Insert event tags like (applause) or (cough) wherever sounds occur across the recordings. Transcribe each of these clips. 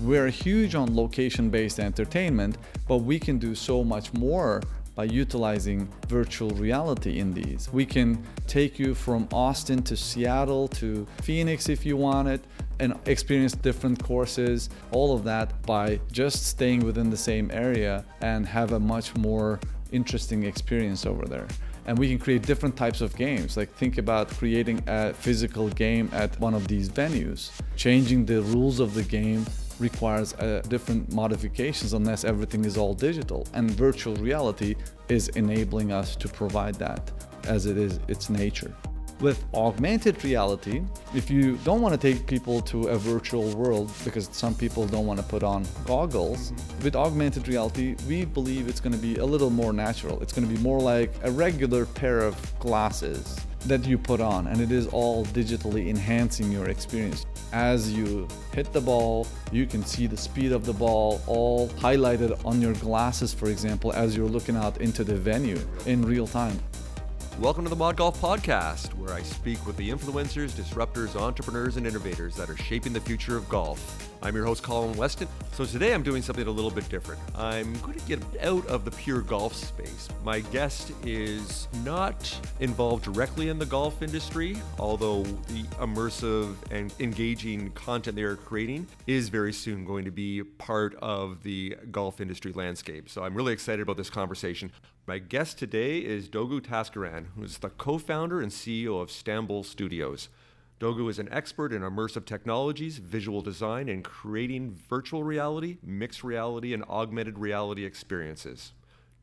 We're huge on location based entertainment, but we can do so much more by utilizing virtual reality in these. We can take you from Austin to Seattle to Phoenix if you want it and experience different courses, all of that by just staying within the same area and have a much more interesting experience over there and we can create different types of games. Like think about creating a physical game at one of these venues. Changing the rules of the game requires uh, different modifications unless everything is all digital. And virtual reality is enabling us to provide that as it is its nature. With augmented reality, if you don't want to take people to a virtual world because some people don't want to put on goggles, mm-hmm. with augmented reality, we believe it's going to be a little more natural. It's going to be more like a regular pair of glasses that you put on, and it is all digitally enhancing your experience. As you hit the ball, you can see the speed of the ball all highlighted on your glasses, for example, as you're looking out into the venue in real time. Welcome to the Mod Golf Podcast, where I speak with the influencers, disruptors, entrepreneurs, and innovators that are shaping the future of golf. I'm your host, Colin Weston. So today I'm doing something a little bit different. I'm going to get out of the pure golf space. My guest is not involved directly in the golf industry, although the immersive and engaging content they are creating is very soon going to be part of the golf industry landscape. So I'm really excited about this conversation. My guest today is Dogu Taskiran, who is the co founder and CEO of Stambol Studios. Dogu is an expert in immersive technologies, visual design, and creating virtual reality, mixed reality, and augmented reality experiences.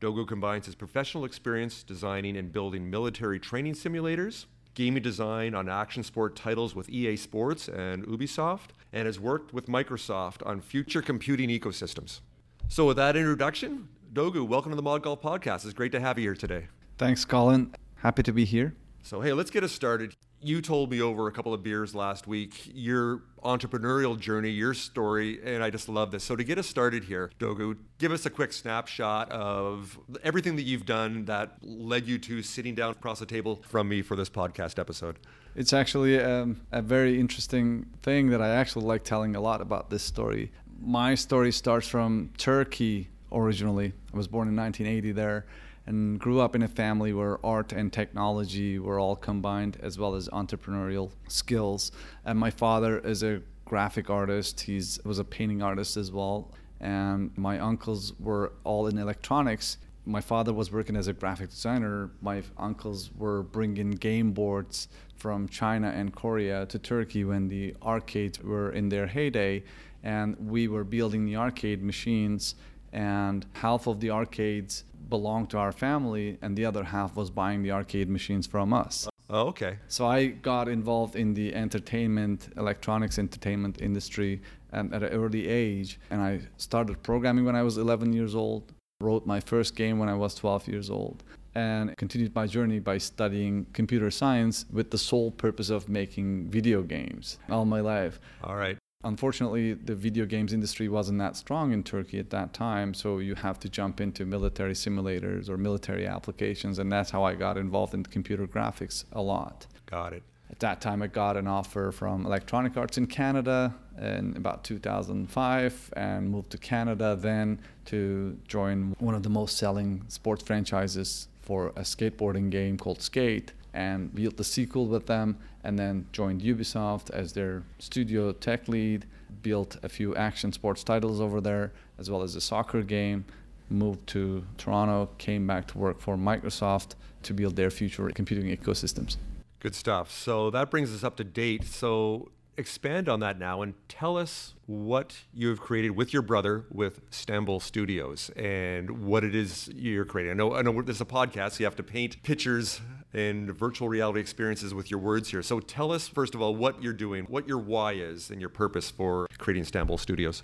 Dogu combines his professional experience designing and building military training simulators, gaming design on action sport titles with EA Sports and Ubisoft, and has worked with Microsoft on future computing ecosystems. So, with that introduction, Dogu, welcome to the Mod Golf Podcast. It's great to have you here today. Thanks, Colin. Happy to be here. So, hey, let's get us started you told me over a couple of beers last week your entrepreneurial journey, your story, and I just love this. So, to get us started here, Dogu, give us a quick snapshot of everything that you've done that led you to sitting down across the table from me for this podcast episode. It's actually um, a very interesting thing that I actually like telling a lot about this story. My story starts from Turkey originally. I was born in 1980 there and grew up in a family where art and technology were all combined as well as entrepreneurial skills. And my father is a graphic artist. He was a painting artist as well. And my uncles were all in electronics. My father was working as a graphic designer. My uncles were bringing game boards from china and korea to turkey when the arcades were in their heyday. And we were building the arcade machines. And half of the arcades belonged to our family, and the other half was buying the arcade machines from us. Oh, okay. So I got involved in the entertainment, electronics entertainment industry at, at an early age, and I started programming when I was 11 years old. Wrote my first game when I was 12 years old, and continued my journey by studying computer science with the sole purpose of making video games all my life. All right. Unfortunately, the video games industry wasn't that strong in Turkey at that time, so you have to jump into military simulators or military applications, and that's how I got involved in computer graphics a lot. Got it. At that time, I got an offer from Electronic Arts in Canada in about 2005 and moved to Canada then to join one of the most selling sports franchises for a skateboarding game called Skate and built the sequel with them and then joined Ubisoft as their studio tech lead, built a few action sports titles over there, as well as a soccer game, moved to Toronto, came back to work for Microsoft to build their future computing ecosystems. Good stuff. So that brings us up to date. So expand on that now and tell us what you have created with your brother with Stambol Studios and what it is you're creating. I know, I know this is a podcast, so you have to paint pictures and virtual reality experiences with your words here. So tell us, first of all, what you're doing, what your why is, and your purpose for creating Stambol Studios.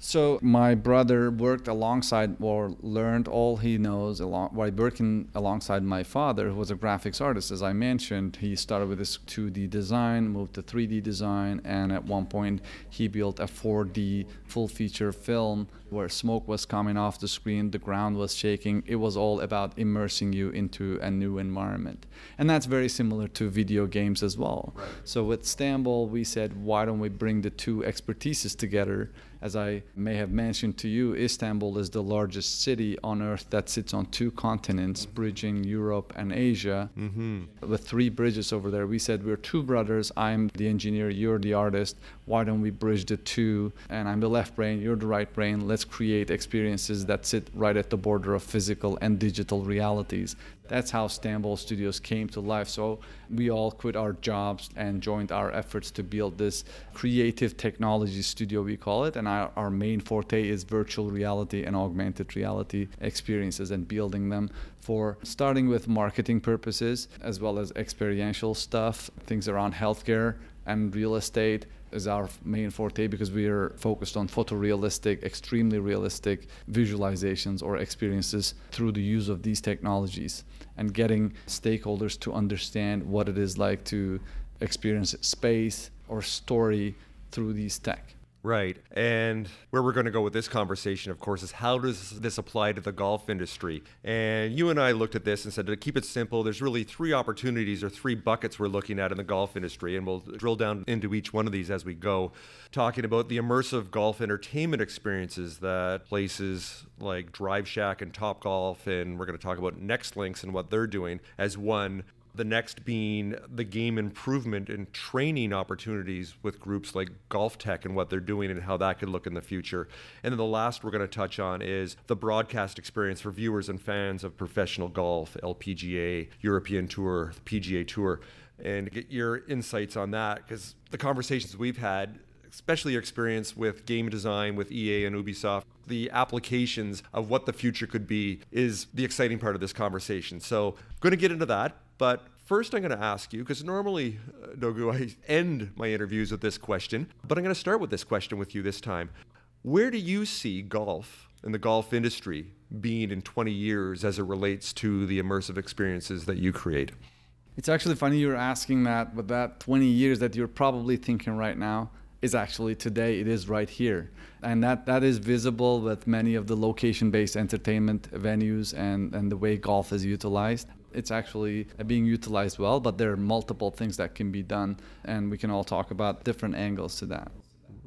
So my brother worked alongside or learned all he knows along while working alongside my father, who was a graphics artist. As I mentioned, he started with this 2D design, moved to 3D design, and at one point he built a 4D full feature film where smoke was coming off the screen, the ground was shaking. It was all about immersing you into a new environment. And that's very similar to video games as well. Right. So with Stambol, we said, why don't we bring the two expertises together? As I may have mentioned to you, Istanbul is the largest city on earth that sits on two continents, bridging Europe and Asia, mm-hmm. with three bridges over there. We said, We're two brothers. I'm the engineer, you're the artist. Why don't we bridge the two? And I'm the left brain, you're the right brain. Let's create experiences that sit right at the border of physical and digital realities that's how Stambol Studios came to life. So we all quit our jobs and joined our efforts to build this creative technology studio, we call it. And our, our main forte is virtual reality and augmented reality experiences and building them for starting with marketing purposes as well as experiential stuff, things around healthcare and real estate is our main forte because we are focused on photorealistic, extremely realistic visualizations or experiences through the use of these technologies and getting stakeholders to understand what it is like to experience space or story through these tech. Right. And where we're going to go with this conversation, of course, is how does this apply to the golf industry? And you and I looked at this and said to keep it simple, there's really three opportunities or three buckets we're looking at in the golf industry. And we'll drill down into each one of these as we go, talking about the immersive golf entertainment experiences that places like Drive Shack and Topgolf, and we're going to talk about Next Links and what they're doing as one the next being the game improvement and training opportunities with groups like GOLFTEC and what they're doing and how that could look in the future. And then the last we're going to touch on is the broadcast experience for viewers and fans of professional golf, LPGA, European Tour, PGA Tour, and get your insights on that because the conversations we've had especially your experience with game design with EA and Ubisoft, the applications of what the future could be is the exciting part of this conversation. So, going to get into that, but first I'm going to ask you because normally, uh, Dogu, I end my interviews with this question, but I'm going to start with this question with you this time. Where do you see golf and the golf industry being in 20 years as it relates to the immersive experiences that you create? It's actually funny you're asking that, but that 20 years that you're probably thinking right now is actually today it is right here and that that is visible with many of the location based entertainment venues and and the way golf is utilized it's actually being utilized well but there are multiple things that can be done and we can all talk about different angles to that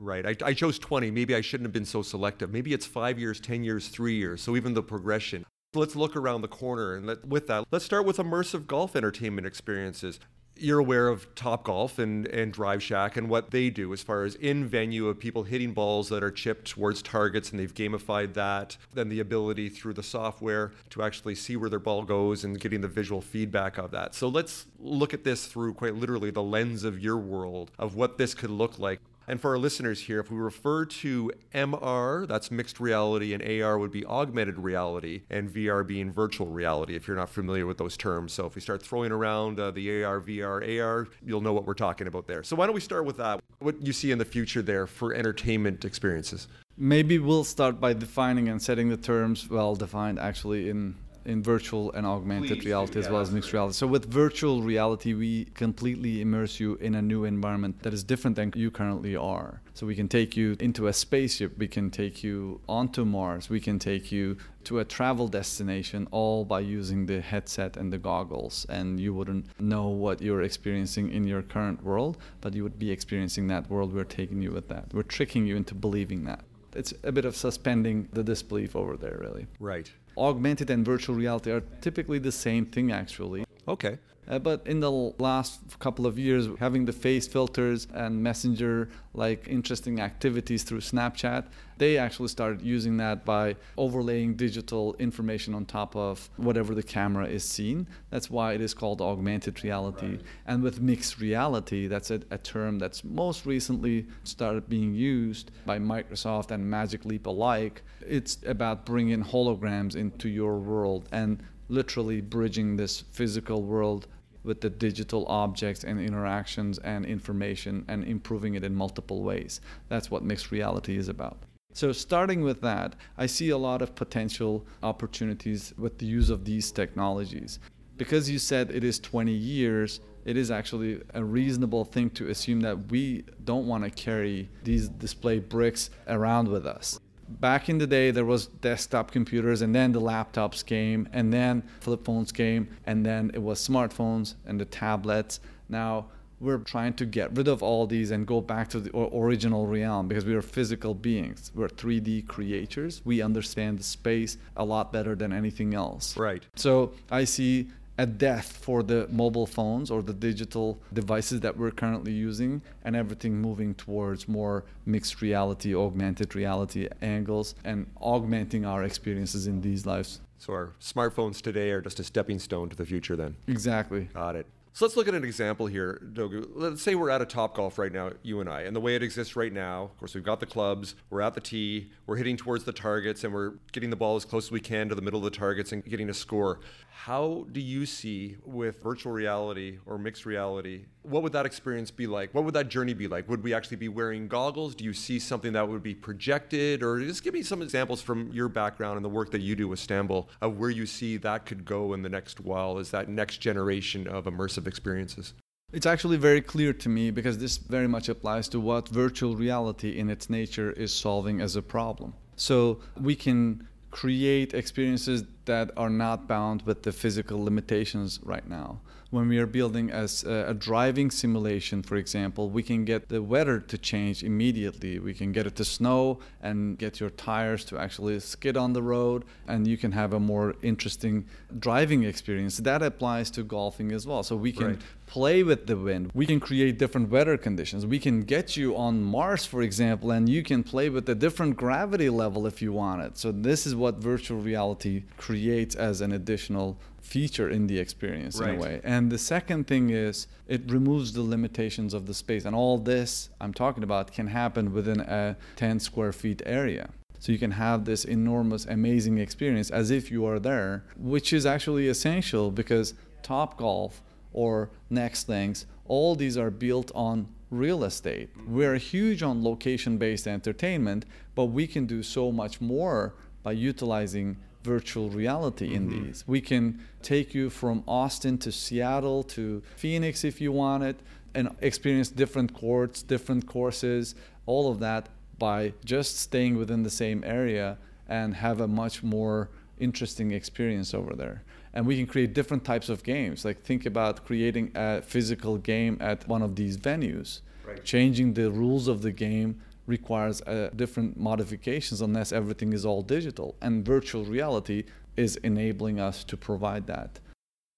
Right. I, I chose 20. Maybe I shouldn't have been so selective. Maybe it's five years, 10 years, three years. So even the progression. Let's look around the corner and let, with that, let's start with immersive golf entertainment experiences you're aware of Topgolf and, and Drive Shack and what they do as far as in venue of people hitting balls that are chipped towards targets and they've gamified that. Then the ability through the software to actually see where their ball goes and getting the visual feedback of that. So let's look at this through quite literally the lens of your world of what this could look like. And for our listeners here, if we refer to MR, that's mixed reality, and AR would be augmented reality, and VR being virtual reality, if you're not familiar with those terms. So if we start throwing around uh, the AR, VR, AR, you'll know what we're talking about there. So why don't we start with that? What you see in the future there for entertainment experiences? Maybe we'll start by defining and setting the terms well defined actually in in virtual and augmented Please, reality as well as mixed reality. So with virtual reality, we completely immerse you in a new environment that is different than you currently are. So we can take you into a spaceship, we can take you onto Mars, we can take you to a travel destination all by using the headset and the goggles and you wouldn't know what you're experiencing in your current world, but you would be experiencing that world we're taking you with that. We're tricking you into believing that it's a bit of suspending the disbelief over there, really. Right augmented and virtual reality are typically the same thing, actually. Okay. Uh, but in the last couple of years, having the face filters and messenger like interesting activities through Snapchat, they actually started using that by overlaying digital information on top of whatever the camera is seeing. That's why it is called augmented reality. Right. And with mixed reality, that's a, a term that's most recently started being used by Microsoft and Magic Leap alike. It's about bringing holograms into your world and literally bridging this physical world with the digital objects and interactions and information and improving it in multiple ways. That's what mixed reality is about. So, starting with that, I see a lot of potential opportunities with the use of these technologies. Because you said it is 20 years, it is actually a reasonable thing to assume that we don't want to carry these display bricks around with us. Back in the day, there was desktop computers, and then the laptops came, and then flip phones came, and then it was smartphones and the tablets. Now we're trying to get rid of all these and go back to the original realm because we are physical beings. We're 3D creatures. We understand the space a lot better than anything else. Right. So I see a death for the mobile phones or the digital devices that we're currently using and everything moving towards more mixed reality, augmented reality angles and augmenting our experiences in these lives. So our smartphones today are just a stepping stone to the future then. Exactly. Got it. So let's look at an example here, Dogu. Let's say we're at a Topgolf right now, you and I, and the way it exists right now, of course, we've got the clubs, we're at the tee, we're hitting towards the targets, and we're getting the ball as close as we can to the middle of the targets and getting a score. How do you see with virtual reality or mixed reality? What would that experience be like? What would that journey be like? Would we actually be wearing goggles? Do you see something that would be projected? Or just give me some examples from your background and the work that you do with Stambol of where you see that could go in the next while as that next generation of immersive experiences. It's actually very clear to me because this very much applies to what virtual reality in its nature is solving as a problem. So we can create experiences that are not bound with the physical limitations right now. When we are building as a, driving simulation, for example, we can get the weather to change immediately. We can get it to snow and get your tires to actually skid on the road, and you can have a more interesting driving experience. That applies to golfing as well. So we can right play with the wind. We can create different weather conditions. We can get you on Mars, for example, and you can play with a different gravity level if you want it. So, this is what virtual reality creates as an additional feature in the experience right. in a way. And the second thing is it removes the limitations of the space. And all this I'm talking about can happen within a 10 square feet area. So you can have this enormous, amazing experience as if you are there, which is actually essential because Topgolf or Nextlinks, all these are built on real estate. We're huge on location based entertainment, but we can do so much more by utilizing virtual reality in mm-hmm. these. We can take you from Austin to Seattle to Phoenix if you want it and experience different courts, different courses, all of that by just staying within the same area and have a much more interesting experience over there and we can create different types of games like think about creating a physical game at one of these venues right. changing the rules of the game requires uh, different modifications unless everything is all digital and virtual reality is enabling us to provide that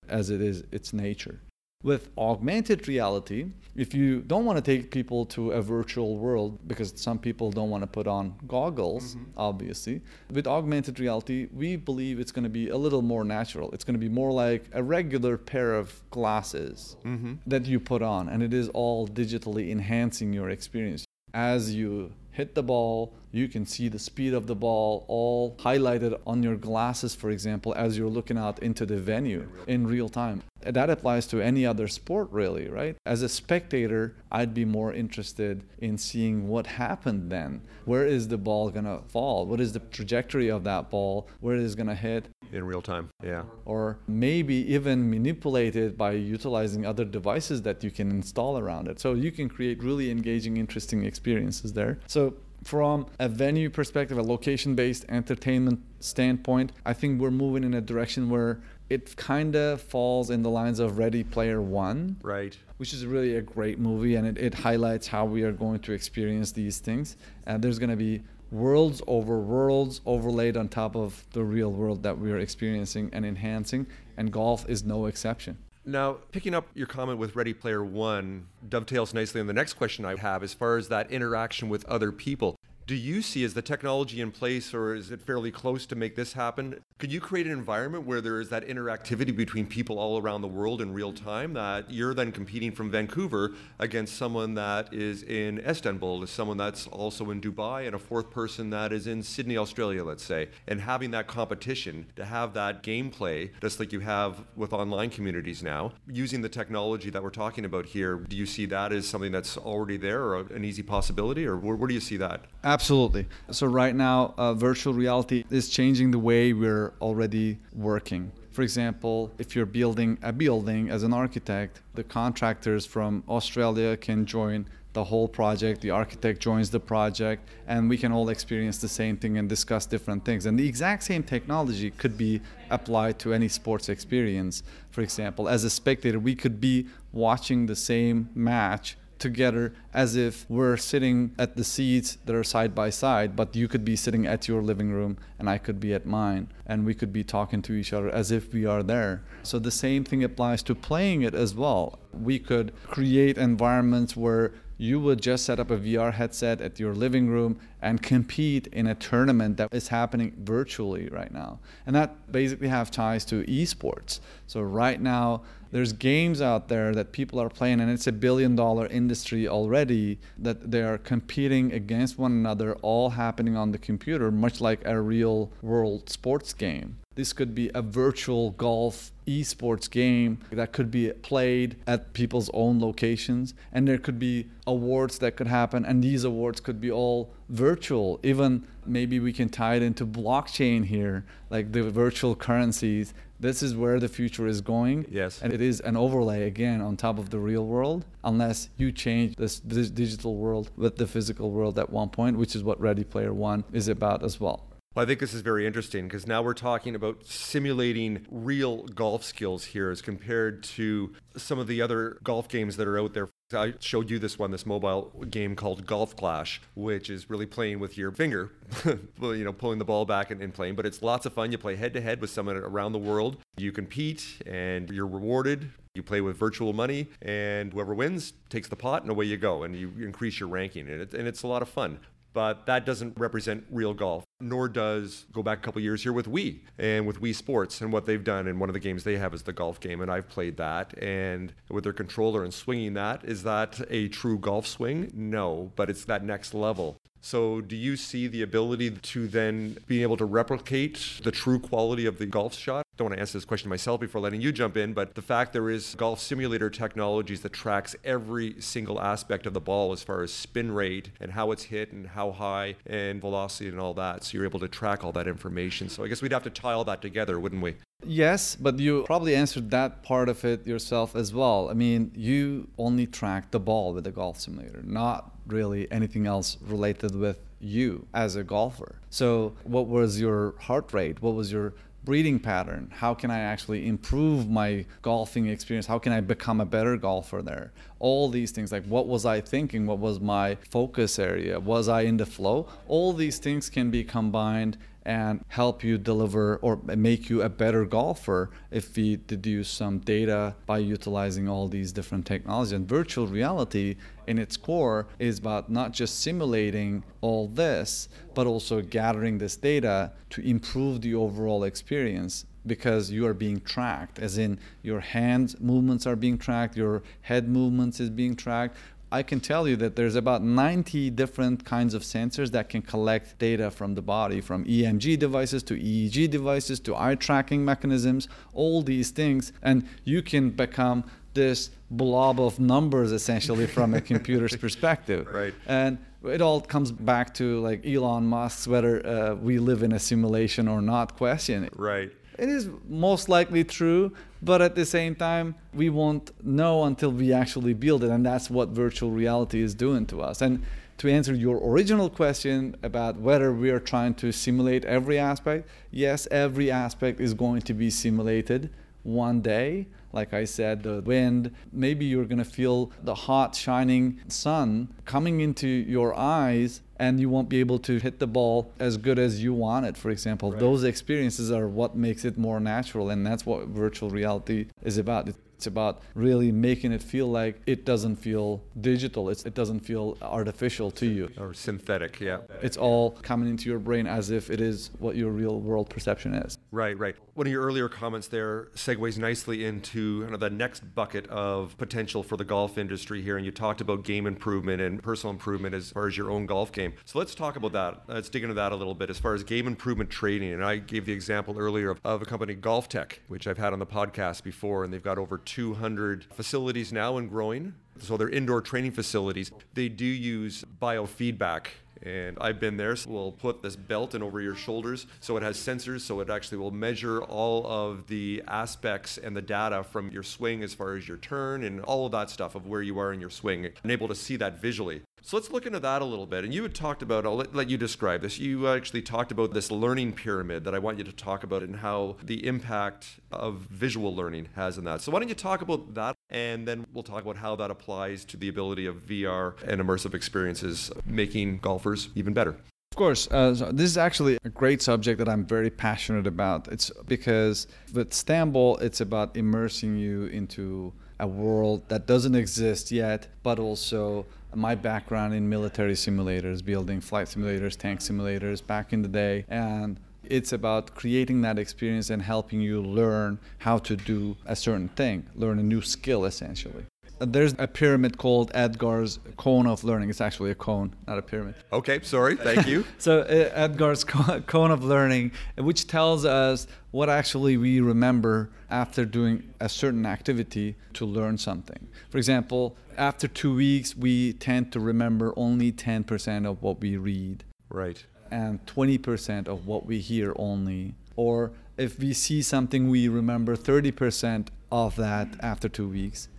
as it is its nature with augmented reality, if you don't want to take people to a virtual world, because some people don't want to put on goggles, mm-hmm. obviously, with augmented reality, we believe it's going to be a little more natural. It's going to be more like a regular pair of glasses mm-hmm. that you put on, and it is all digitally enhancing your experience. As you hit the ball, you can see the speed of the ball all highlighted on your glasses, for example, as you're looking out into the venue in real time. That applies to any other sport, really, right? As a spectator, I'd be more interested in seeing what happened then. Where is the ball going to fall? What is the trajectory of that ball? Where it is going to hit? In real time, yeah. Or maybe even manipulate it by utilizing other devices that you can install around it. So you can create really engaging, interesting experiences there. So from a venue perspective, a location based entertainment standpoint, I think we're moving in a direction where it kind of falls in the lines of Ready Player One. Right. Which is really a great movie and it, it highlights how we are going to experience these things. And there's going to be worlds over worlds overlaid on top of the real world that we are experiencing and enhancing. And golf is no exception. Now, picking up your comment with Ready Player One dovetails nicely on the next question I have as far as that interaction with other people. Do you see is the technology in place or is it fairly close to make this happen could you create an environment where there is that interactivity between people all around the world in real time that you're then competing from vancouver against someone that is in istanbul someone that's also in dubai and a fourth person that is in sydney australia let's say and having that competition to have that gameplay just like you have with online communities now using the technology that we're talking about here do you see that as something that's already there or an easy possibility or where, where do you see that Absolutely. So, right now, uh, virtual reality is changing the way we're already working. For example, if you're building a building as an architect, the contractors from Australia can join the whole project, the architect joins the project, and we can all experience the same thing and discuss different things. And the exact same technology could be applied to any sports experience. For example, as a spectator, we could be watching the same match together as if we're sitting at the seats that are side by side, but you could be sitting at your living room and I could be at mine, and we could be talking to each other as if we are there. So the same thing applies to playing it as well. We could create environments where you would just set up a VR headset at your living room and compete in a tournament that is happening virtually right now. And that basically have ties to esports. So right now there's games out there that people are playing and it's a billion dollar industry already that they are competing against one another all happening on the computer much like a real world sports game this could be a virtual golf esports game that could be played at people's own locations and there could be awards that could happen and these awards could be all virtual. Even maybe we can tie it into blockchain here like the virtual currencies. This is where the future is going. Yes. And it is an overlay again on top of the real world unless you change this, this digital world with the physical world at one point which is what ready player one is about as well well, I think this is very interesting because now we're talking about simulating real golf skills here as compared to some of the other golf games that are out there. I showed you this one, this mobile game called Golf Clash, which is really playing with your finger, (laughs) you know, pulling the ball back and, and playing. But it's lots of fun. You play head to head with someone around the world. You compete and you're rewarded. You play with virtual money, and whoever wins takes the pot, and away you go, and you increase your ranking. And, it, and it's a lot of fun but that doesn't represent real golf, nor does go back a couple years here with Wii and with Wii Sports and what they've done. And one of the games they have is the golf game, and I've played that. And with their controller and swinging that, is that a true golf swing? No, but it's that next level. So, do you see the ability to then be able to replicate the true quality of the golf shot? don't want to answer this question myself before letting you jump in, but the fact there is golf simulator technologies that tracks every single aspect of the ball as far as spin rate and how it's hit and how high and velocity and all that. So you're able to track all that information. So I guess we'd have to tie all that together, wouldn't we? Yes, but you probably answered that part of it yourself as well. I mean, you only track the ball with the golf simulator, not really anything else related with you as a golfer. So, what was your heart rate? What was your breathing pattern? How can I actually improve my golfing experience? How can I become a better golfer there? All these things, like what was I thinking? What was my focus area? Was I in the flow? All these things can be combined and help you deliver or make you a better golfer if we deduce some data by utilizing all these different technologies. And virtual reality, in its core, is about not just simulating all this, but also gathering this data to improve the overall experience because you are being tracked as in your hand movements are being tracked your head movements is being tracked I can tell you that there's about 90 different kinds of sensors that can collect data from the body, from EMG devices to EEG devices to eye tracking mechanisms, all these things. And you can become this blob of numbers essentially from a computer's (laughs) perspective. Right. And it all comes back to like Elon Musk's whether uh, we live in a simulation or not question. Right. It is most likely true, but at the same time, we won't know until we actually build it, and that's what virtual reality is doing to us. And to answer your original question about whether we are trying to simulate every aspect, yes, every aspect is going to be simulated one day. Like I said, the wind, maybe you're going to feel the hot, shining sun coming into your eyes and you won't be able to hit the ball as good as you want it for example right. those experiences are what makes it more natural and that's what virtual reality is about it's about really making it feel like it doesn't feel digital. It's, it doesn't feel artificial to you. Or synthetic, yeah. It's all coming into your brain as if it is what your real world perception is. Right, right. One of your earlier comments there segues nicely into kind of the next bucket of potential for the golf industry here. And you talked about game improvement and personal improvement as far as your own golf game. So let's talk about that. Let's dig into that a little bit as far as game improvement training. And I gave the example earlier of, of a company, GOLFTEC, which I've had on the podcast before, and they've got over 200 facilities now and growing. So they're indoor training facilities. They do use biofeedback And I've been there, so we'll put this belt in over your shoulders so it has sensors, so it actually will measure all of the aspects and the data from your swing as far as your turn and all of that stuff of where you are in your swing and able to see that visually. So let's look into that a little bit. And you had talked about, I'll let, let, you describe this. You actually talked about this learning pyramid that I want you to talk about and how the impact of visual learning has in that. So why don't you talk about that? And then we'll talk about how that applies to the ability of VR and immersive experiences making golfers even better. Of course, uh, so this is actually a great subject that I'm very passionate about. It's because with Stambol, it's about immersing you into a world that doesn't exist yet, but also my background in military simulators, building flight simulators, tank simulators back in the day, and it's about creating that experience and helping you learn how to do a certain thing, learn a new skill essentially. There's a pyramid called Edgar's cone of learning. It's actually a cone, not a pyramid. Okay, sorry. Thank you. (laughs) so uh, Edgar's cone of learning, which tells us what actually we remember after doing a certain activity to learn something. For example, after two weeks, we tend to remember only 10% of what we read. Right. And 20% of what we hear only. Or if we see something, we remember 30% of that after two weeks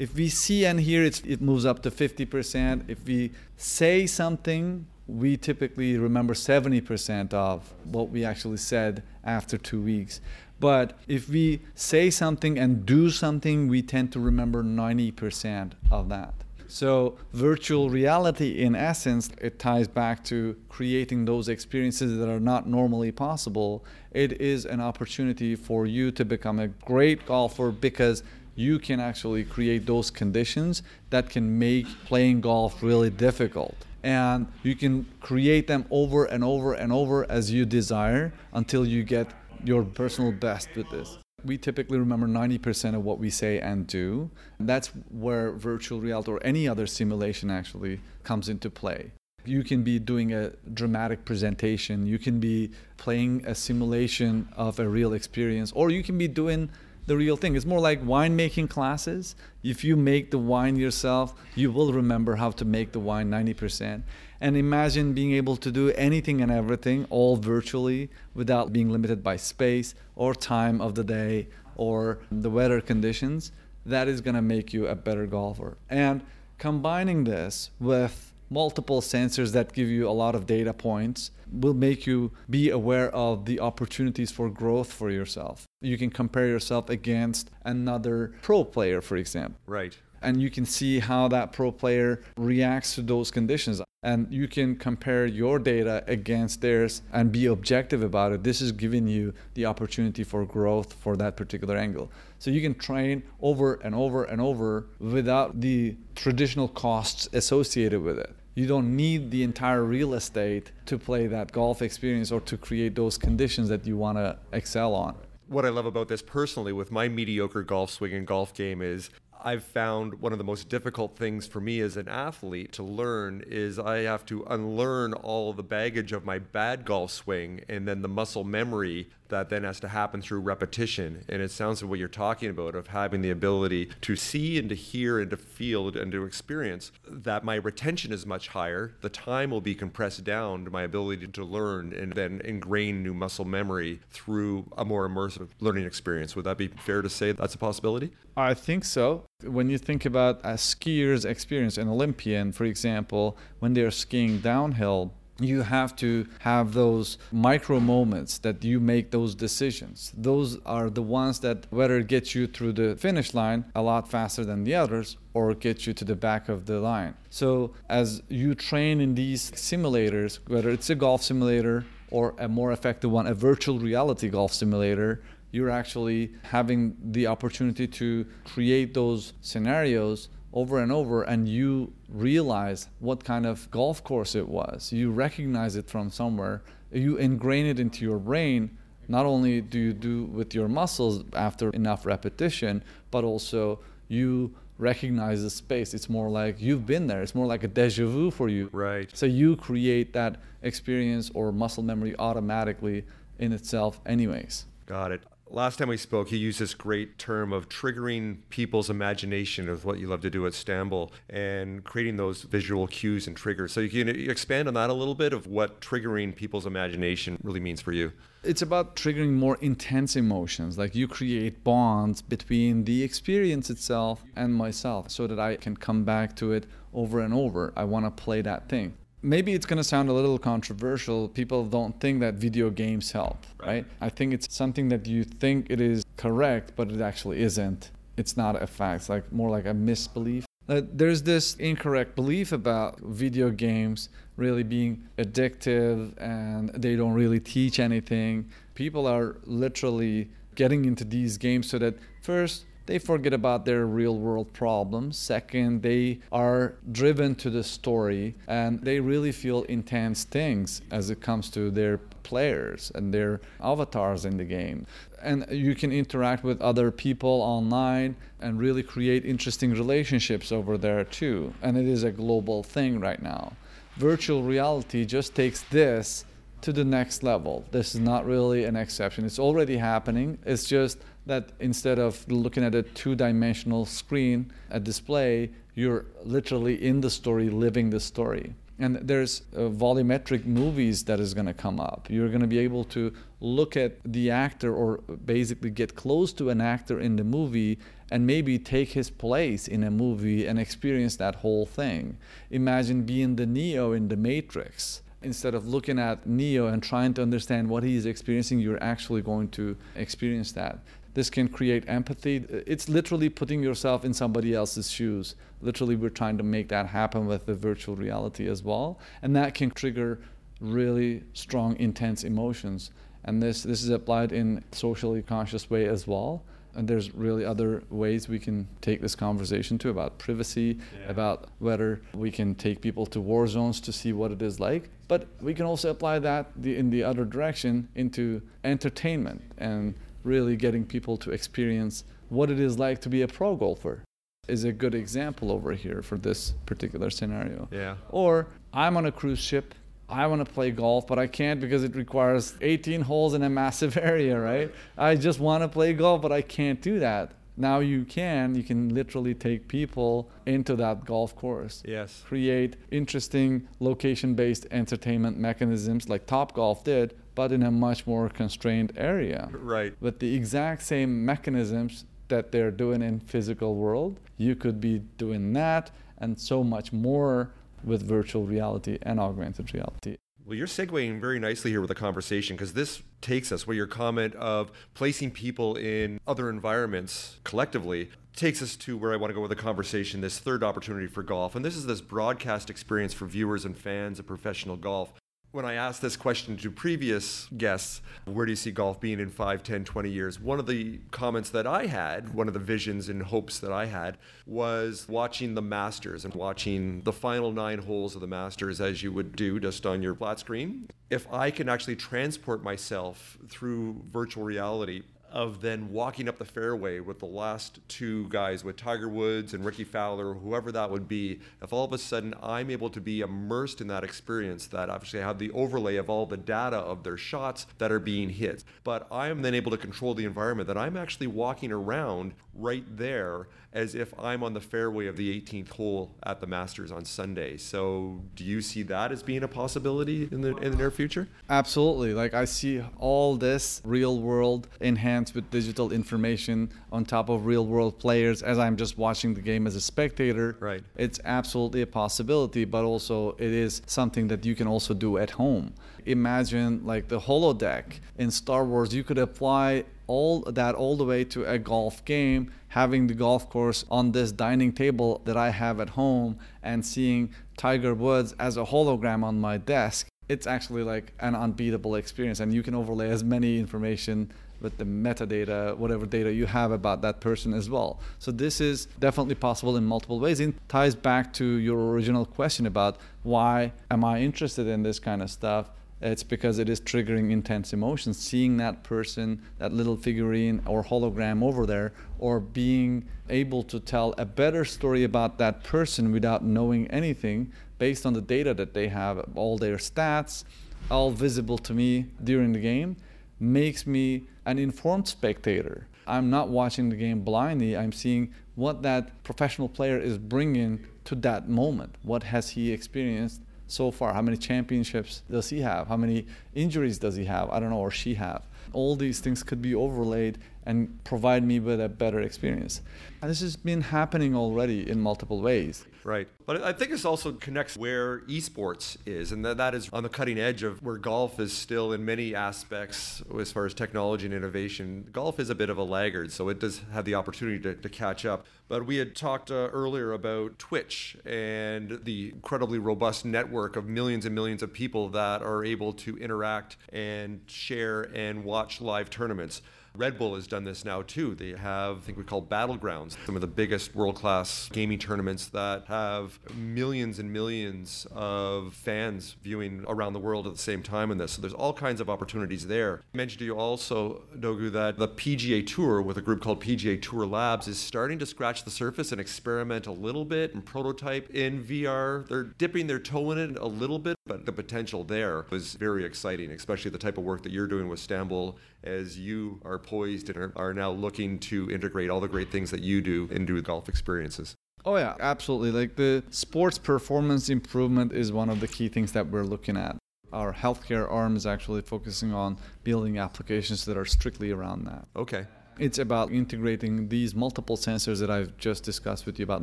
if we see and hear it, moves up to 50%. If we say something, we typically remember 70% of what we actually said after two weeks. But if we say something and do something, we tend to remember 90% of that. So, virtual reality, in essence, it ties back to creating those experiences that are not normally possible. It is an opportunity for you to become a great golfer because you can actually create those conditions that can make playing golf really difficult. And you can create them over and over and over as you desire until you get your personal best with this. We typically remember 90% of what we say and do. That's where virtual reality or any other simulation actually comes into play. You can be doing a dramatic presentation, you can be playing a simulation of a real experience, or you can be doing the real thing. It's more like winemaking classes. If you make the wine yourself, you will remember how to make the wine 90%. And imagine being able to do anything and everything all virtually without being limited by space or time of the day or the weather conditions. That is going to make you a better golfer. And combining this with multiple sensors that give you a lot of data points will make you be aware of the opportunities for growth for yourself. You can compare yourself against another pro player, for example. Right. And you can see how that pro player reacts to those conditions. And you can compare your data against theirs and be objective about it. This is giving you the opportunity for growth for that particular angle. So you can train over and over and over without the traditional costs associated with it you don't need the entire real estate to play that golf experience or to create those conditions that you want to excel on. What I love about this personally with my mediocre golf swing and golf game is I've found one of the most difficult things for me as an athlete to learn is I have to unlearn all the baggage of my bad golf swing and then the muscle memory that then has to happen through repetition. And it sounds like what you're talking about of having the ability to see and to hear and to feel and to experience that my retention is much higher. The time will be compressed down to my ability to learn and then ingrain new muscle memory through a more immersive learning experience. Would that be fair to say that's a possibility? I think so. When you think about a skier's experience, an Olympian, for example, when they're skiing downhill, you have to have those micro moments that you make those decisions. Those are the ones that whether get you through the finish line a lot faster than the others or get you to the back of the line. So as you train in these simulators, whether it's a golf simulator or a more effective one, a virtual reality golf simulator, you're actually having the opportunity to create those scenarios over and over and you realize what kind of golf course it was. You recognize it from somewhere. You ingrain it into your brain. Not only do you do with your muscles after enough repetition, but also you recognize the space. It's more like you've been there. It's more like a deja vu for you. Right. So you create that experience or muscle memory automatically in itself anyways. Got it Last time we spoke, you used this great term of triggering people's imagination of what you love to do at Stambol and creating those visual cues and triggers. So you can expand on that a little bit of what triggering people's imagination really means for you. It's about triggering more intense emotions. Like you create bonds between the experience itself and myself so that I can come back to it over and over. I want to play that thing maybe it's going to sound a little controversial. People don't think that video games help, right? I think it's something that you think it is correct, but it actually isn't. It's not a fact. It's like more like a misbelief. Uh, there's this incorrect belief about video games really being addictive and they don't really teach anything. People are literally getting into these games so that first they forget about their real world problems. Second, they are driven to the story and they really feel intense things as it comes to their players and their avatars in the game. And you can interact with other people online and really create interesting relationships over there too. And it is a global thing right now. Virtual reality just takes this to the next level. This is not really an exception. It's already happening. It's just that instead of looking at a two dimensional screen, a display, you're literally in the story, living the story. And there's uh, volumetric movies that is going to come up. You're going to be able to look at the actor or basically get close to an actor in the movie and maybe take his place in a movie and experience that whole thing. Imagine being the Neo in the Matrix instead of looking at Neo and trying to understand what he is experiencing, you're actually going to experience that. This can create empathy. It's literally putting yourself in somebody else's shoes. Literally, we're trying to make that happen with the virtual reality as well. And that can trigger really strong, intense emotions. And this, this is applied in socially conscious way as well and there's really other ways we can take this conversation to about privacy yeah. about whether we can take people to war zones to see what it is like but we can also apply that the, in the other direction into entertainment and really getting people to experience what it is like to be a pro golfer is a good example over here for this particular scenario yeah or i'm on a cruise ship I want to play golf, but I can't because it requires 18 holes in a massive (laughs) area, right? I just want to play golf, but I can't do that. Now you can, you can literally take people into that golf course. Yes. Create interesting location based entertainment mechanisms like Topgolf did, but in a much more constrained area. Right. With the exact same mechanisms that they're doing in physical world, you could be doing that and so much more with virtual reality and augmented reality. Well, you're segueing very nicely here with the conversation because this takes us where your comment of placing people in other environments collectively takes us to where I want to go with the conversation this third opportunity for golf. And this is this broadcast experience for viewers and fans of professional golf. When I asked this question to previous guests, where do you see golf being in 5, 10, 20 years? One of the comments that I had, one of the visions and hopes that I had, was watching the Masters and watching the final nine holes of the Masters as you would do just on your flat screen. If I can actually transport myself through virtual reality, of then walking up the fairway with the last two guys, with Tiger Woods and Rickie Fowler, whoever that would be, if all of a sudden I'm able to be immersed in that experience, that obviously I have the overlay of all the data of their shots that are being hit, but I am then able to control the environment, that I'm actually walking around right there as if I'm on the fairway of the 18th hole at the Masters on Sunday. So, do you see that as being a possibility in the in the near future? Absolutely. Like I see all this real world enhanced with digital information on top of real world players as I'm just watching the game as a spectator. Right. It's absolutely a possibility, but also it is something that you can also do at home. Imagine like the holodeck in Star Wars, you could apply all that all the way to a golf game, having the golf course on this dining table that I have at home and seeing Tiger Woods as a hologram on my desk. It's actually like an unbeatable experience, and you can overlay as many information with the metadata, whatever data you have about that person as well. So this is definitely possible in multiple ways. It ties back to your original question about why am I interested in this kind of stuff? It's because it is triggering intense emotions. Seeing that person, that little figurine or hologram over there, or being able to tell a better story about that person without knowing anything based on the data that they have, all their stats, all visible to me during the game. makes me an informed spectator. I'm not watching the game blindly. I'm seeing what that professional player is bringing to that moment. What has he experienced so far? How many championships does he have? How many injuries does he have? I don't know, or she have. All these things could be overlaid and provide me with a better experience. And this has been happening already in multiple ways. Right. But I think this also connects where esports is, and that, is on the cutting edge of where golf is still in many aspects as far as technology and innovation. Golf is a bit of a laggard, so it does have the opportunity to, to catch up. But we had talked uh, earlier about Twitch and the incredibly robust network of millions and millions of people that are able to interact and share and watch live tournaments. Red Bull has done this now too. They have, I think we call Battlegrounds, some of the biggest world class gaming tournaments that have millions and millions of fans viewing around the world at the same time in this. So there's all kinds of opportunities there. I mentioned to you also, Dogu, that the PGA Tour with a group called PGA Tour Labs is starting to scratch the surface and experiment a little bit and prototype in VR. They're dipping their toe in it a little bit, but the potential there is very exciting, especially the type of work that you're doing with Stambol as you are poised and are, are now looking to integrate all the great things that you do into golf experiences. Oh yeah, absolutely. Like the sports performance improvement is one of the key things that we're looking at. Our healthcare arm is actually focusing on building applications that are strictly around that. Okay. It's about integrating these multiple sensors that I've just discussed with you, about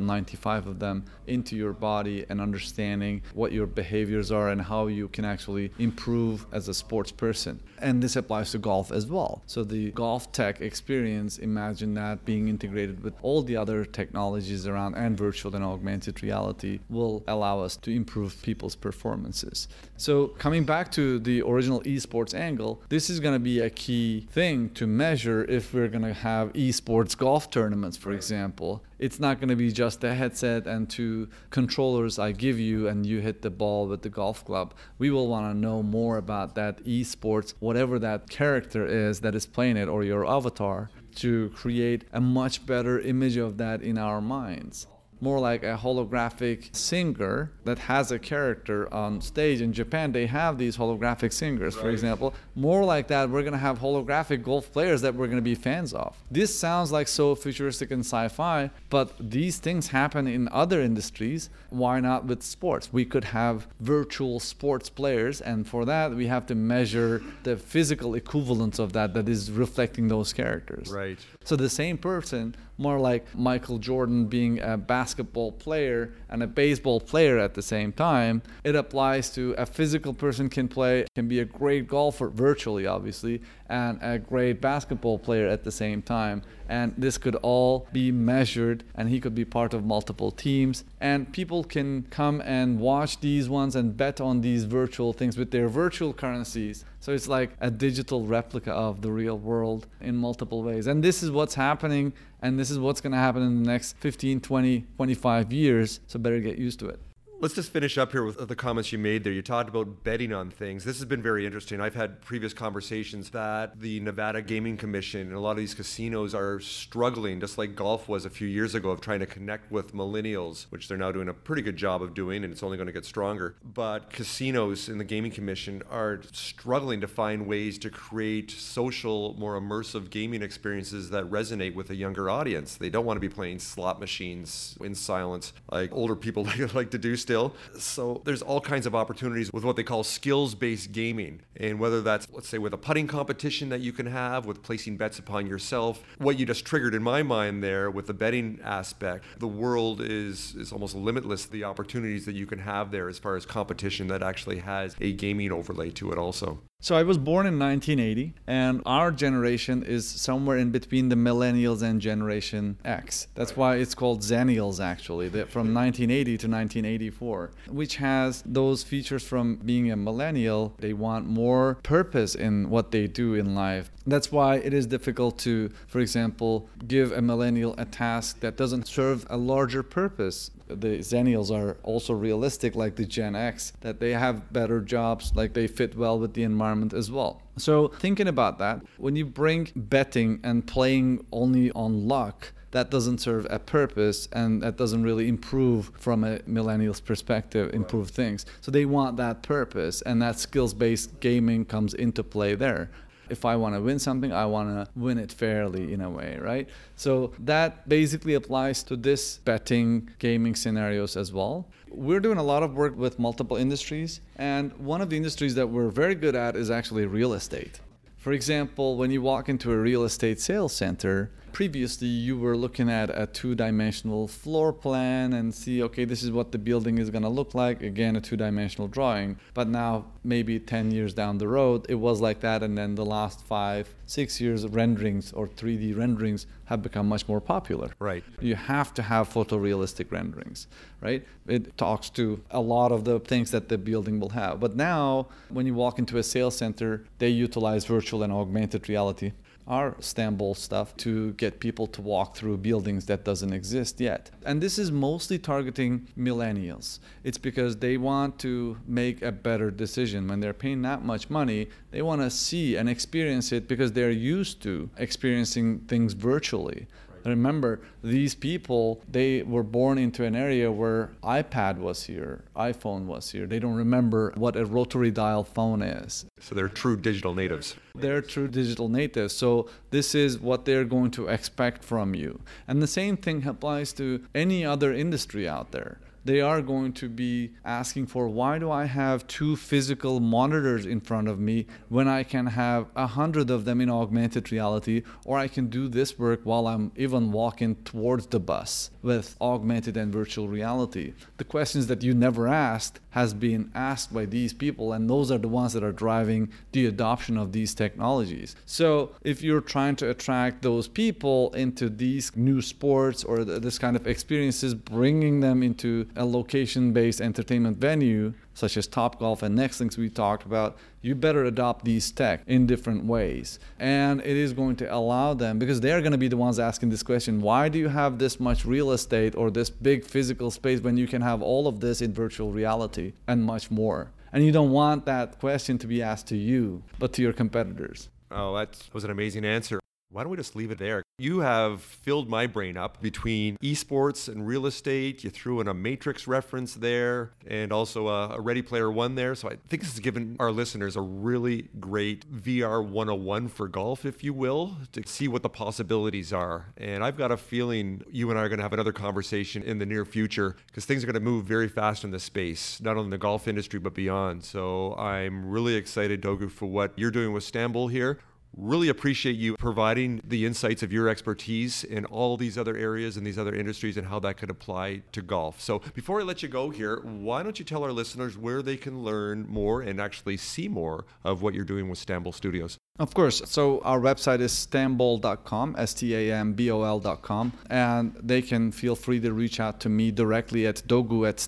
95 of them, into your body and understanding what your behaviors are and how you can actually improve as a sports person. And this applies to golf as well. So the GOLFTEC experience, imagine that being integrated with all the other technologies around and virtual and augmented reality will allow us to improve people's performances. So coming back to the original esports angle, this is going to be a key thing to measure if we're going to have esports golf tournaments, for example. It's not going to be just a headset and two controllers I give you and you hit the ball with the golf club. We will want to know more about that esports, whatever that character is that is playing it or your avatar, to create a much better image of that in our minds more like a holographic singer that has a character on stage. In Japan, they have these holographic singers, right. for example. More like that, we're going to have holographic golf players that we're going to be fans of. This sounds like so futuristic and sci fi, but these things happen in other industries. Why not with sports? We could have virtual sports players, and for that, we have to measure the physical equivalence of that that is reflecting those characters. Right. So the same person more like Michael Jordan being a basketball player and a baseball player at the same time. It applies to a physical person can play, can be a great golfer virtually, obviously, and a great basketball player at the same time. And this could all be measured, and he could be part of multiple teams. And people can come and watch these ones and bet on these virtual things with their virtual currencies. So it's like a digital replica of the real world in multiple ways. And this is what's happening, and this is what's going to happen in the next 15, 20, 25 years. So better get used to it. Let's just finish up here with the comments you made there. You talked about betting on things. This has been very interesting. I've had previous conversations that the Nevada Gaming Commission and a lot of these casinos are struggling, just like golf was a few years ago, of trying to connect with millennials, which they're now doing a pretty good job of doing, and it's only going to get stronger. But casinos in the Gaming Commission are struggling to find ways to create social, more immersive gaming experiences that resonate with a younger audience. They don't want to be playing slot machines in silence like older people (laughs) like to do still. So there's all kinds of opportunities with what they call skills based gaming. And whether that's, let's say, with a putting competition that you can have, with placing bets upon yourself, what you just triggered in my mind there with the betting aspect, the world is, is almost limitless, the opportunities that you can have there as far as competition that actually has a gaming overlay to it also. So I was born in 1980, and our generation is somewhere in between the millennials and Generation X. That's why it's called Zennials, actually, from 1980 to 1984, which has those features from being a millennial. They want more purpose in what they do in life. That's why it is difficult to, for example, give a millennial a task that doesn't serve a larger purpose. The Zennials are also realistic, like the Gen X, that they have better jobs, like they fit well with the environment as well. So, thinking about that, when you bring betting and playing only on luck, that doesn't serve a purpose and that doesn't really improve from a millennial's perspective improve things. So they want that purpose and that skills based gaming comes into play there If I want to win something, I want to win it fairly in a way, right? So that basically applies to this betting gaming scenarios as well. We're doing a lot of work with multiple industries, and one of the industries that we're very good at is actually real estate. For example, when you walk into a real estate sales center, previously you were looking at a two-dimensional floor plan and see okay this is what the building is going to look like. Again a two-dimensional drawing. But now maybe 10 years down the road it was like that. And then the last five six years of renderings or 3d renderings have become much more popular. Right. You have to have photorealistic renderings right? It talks to a lot of the things that the building will have. But now when you walk into a sales center they utilize virtual and augmented reality our Stambol stuff to get people to walk through buildings that doesn't exist yet. And this is mostly targeting millennials. It's because they want to make a better decision when they're paying that much money. They want to see and experience it because they're used to experiencing things virtually. Remember, these people, they were born into an area where iPad was here, iPhone was here. They don't remember what a rotary dial phone is. So they're true digital natives. They're true digital natives. So this is what they're going to expect from you. And the same thing applies to any other industry out there they are going to be asking for why do I have two physical monitors in front of me when I can have a hundred of them in augmented reality, or I can do this work while I'm even walking towards the bus with augmented and virtual reality. The questions that you never asked has been asked by these people, and those are the ones that are driving the adoption of these technologies. So if you're trying to attract those people into these new sports or this kind of experiences, bringing them into a location based entertainment venue, such as Topgolf and next things we talked about, you better adopt these tech in different ways. And it is going to allow them, because they're going to be the ones asking this question why do you have this much real estate or this big physical space when you can have all of this in virtual reality and much more? And you don't want that question to be asked to you, but to your competitors. Oh, that was an amazing answer. Why don't we just leave it there? You have filled my brain up between esports and real estate. You threw in a Matrix reference there and also a, a, Ready Player One there. So I think this has given our listeners a really great VR 101 for golf, if you will, to see what the possibilities are. And I've got a feeling you and I are going to have another conversation in the near future because things are going to move very fast in this space, not only in the golf industry, but beyond. So I'm really excited, Dogu, for what you're doing with Stambol here. Really appreciate you providing the insights of your expertise in all these other areas and these other industries and how that could apply to golf. So, before I let you go here, why don't you tell our listeners where they can learn more and actually see more of what you're doing with Stambol Studios? Of course. So our website is stambol.com, S T A M B O L.com, and they can feel free to reach out to me directly at dogu at.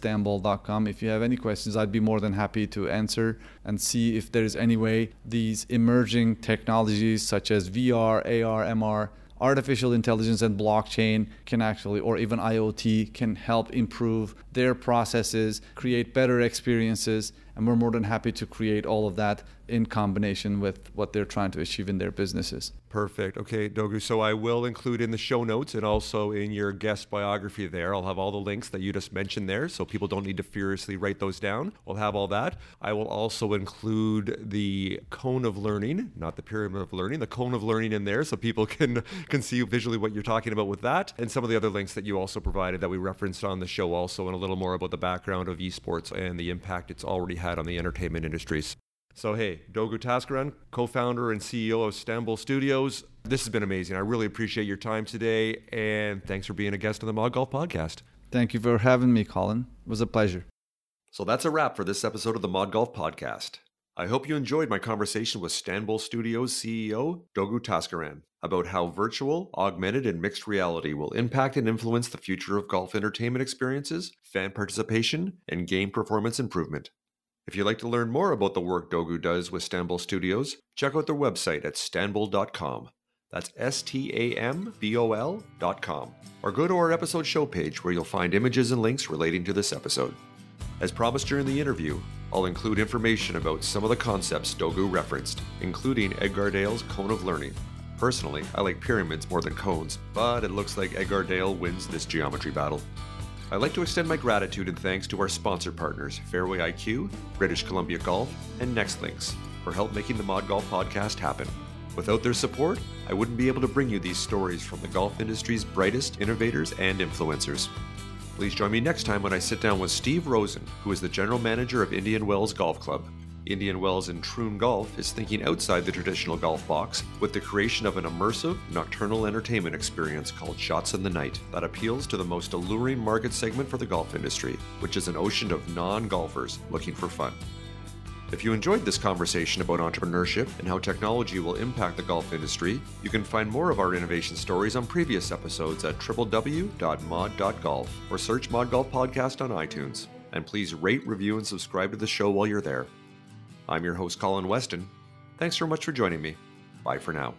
If you have any questions, I'd be more than happy to answer and see if there is any way these emerging technologies such as VR, AR, MR, artificial intelligence and blockchain can actually, or even IoT, can help improve their processes, create better experiences, and we're more than happy to create all of that in combination with what they're trying to achieve in their businesses. Perfect. Okay, Dogu. So I will include in the show notes and also in your guest biography there. I'll have all the links that you just mentioned there, so people don't need to furiously write those down. We'll have all that. I will also include the cone of learning, not the pyramid of learning, the cone of learning in there, so people (laughs) can can see visually what you're talking about with that, and some of the other links that you also provided that we referenced on the show, also, and a little more about the background of esports and the impact it's already had on the entertainment industries. So, hey, Dogu Taskiran, co founder and CEO of Stambol Studios. This has been amazing. I really appreciate your time today, and thanks for being a guest on the Mod Golf Podcast. Thank you for having me, Colin. It was a pleasure. So, that's a wrap for this episode of the Mod Golf Podcast. I hope you enjoyed my conversation with Stambol Studios CEO Dogu Taskiran about how virtual, augmented, and mixed reality will impact and influence the future of golf entertainment experiences, fan participation, and game performance improvement. If you'd like to learn more about the work Dogu does with Stambol Studios, check out their website at stambol.com. That's S T A M B O L.com. Or go to our episode show page where you'll find images and links relating to this episode. As promised during the interview, I'll include information about some of the concepts Dogu referenced, including Edgar Dale's Cone of Learning. Personally, I like pyramids more than cones, but it looks like Edgar Dale wins this geometry battle. I'd like to extend my gratitude and thanks to our sponsor partners, Fairway IQ, British Columbia Golf, and Nextlinks, for help making the Mod Golf podcast happen. Without their support, I wouldn't be able to bring you these stories from the golf industry's brightest innovators and influencers. Please join me next time when I sit down with Steve Rosen, who is the general manager of Indian Wells Golf Club. Indian Wells in Troon Golf is thinking outside the traditional golf box with the creation of an immersive, nocturnal entertainment experience called Shots in the Night that appeals to the most alluring market segment for the golf industry, which is an ocean of non golfers looking for fun. If you enjoyed this conversation about entrepreneurship and how technology will impact the golf industry, you can find more of our innovation stories on previous episodes at www.mod.golf or search Mod Golf Podcast on iTunes. And please rate, review, and subscribe to the show while you're there. I'm your host, Colin Weston. Thanks so much for joining me. Bye for now.